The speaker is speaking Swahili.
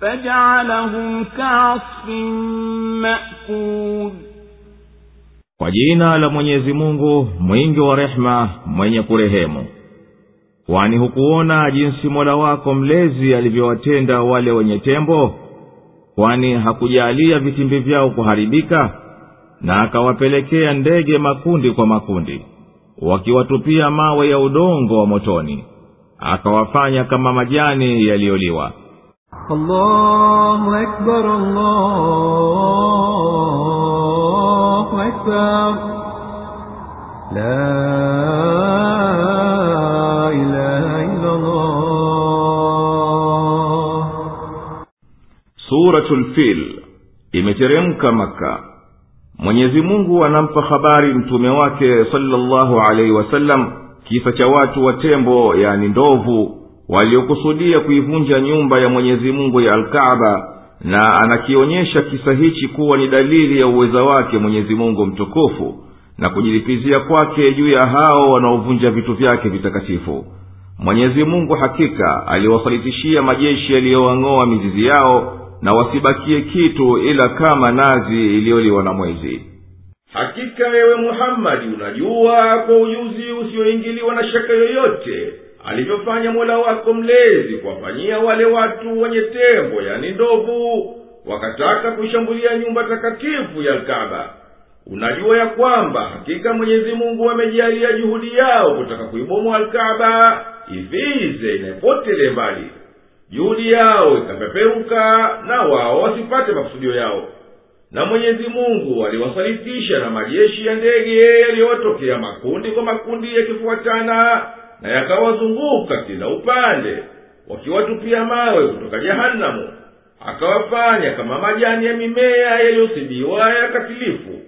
فجعلهم كعصف مأكول kwa jina la mwenyezi mungu mwingi wa rehema mwenye kurehemu kwani hukuona jinsi mola wako mlezi alivyowatenda wale wenye tembo kwani hakujaalia vitimbi vyao kuharibika na akawapelekea ndege makundi kwa makundi wakiwatupia mawe ya udongo wa motoni akawafanya kama majani yaliyoliwa الله أكبر الله أكبر لا إله إلا الله suratu lfil imeteremka maka mwenyezi mungu anampa habari mtume wake salllahu alaihi wasallam kisa cha watu wa tembo yani ndovu waliokusudia kuivunja nyumba ya mwenyezi mungu ya alkaaba na anakionyesha kisa hichi kuwa ni dalili ya uweza wake mwenyezi mungu mtukufu na kujilipizia kwake juu ya hao wanaovunja vitu vyake vitakatifu. Mwenyezi mungu hakika aliwasalitishia majeshi yaliyowang'oa mizizi yao na wasibakie kitu ila kama nazi iliyoliwa na mwezi. Hakika ewe muhammadi unajua kwa ujuzi usioingiliwa na shaka yoyote alivyofanya mola wako mlezi kuwafanyia wale watu wenye tembo yani ndovu wakataka kushambulia nyumba takatifu ya alkaba unajua ya kwamba hakika mwenyezi mungu amejalia juhudi yao kutaka kuibomoa alkaba ivize inapotele mbali juhudi yao ikapeperuka na wao wasipate makusudio yao. Na mwenyezi mungu aliwasalitisha na majeshi ya ndege yaliyotokea makundi kwa makundi yakifuatana na yakawazunguka kila upande wakiwatupia mawe kutoka jehanamu akawafanya kama majani ya mimea yaliyosibiwa ya katilifu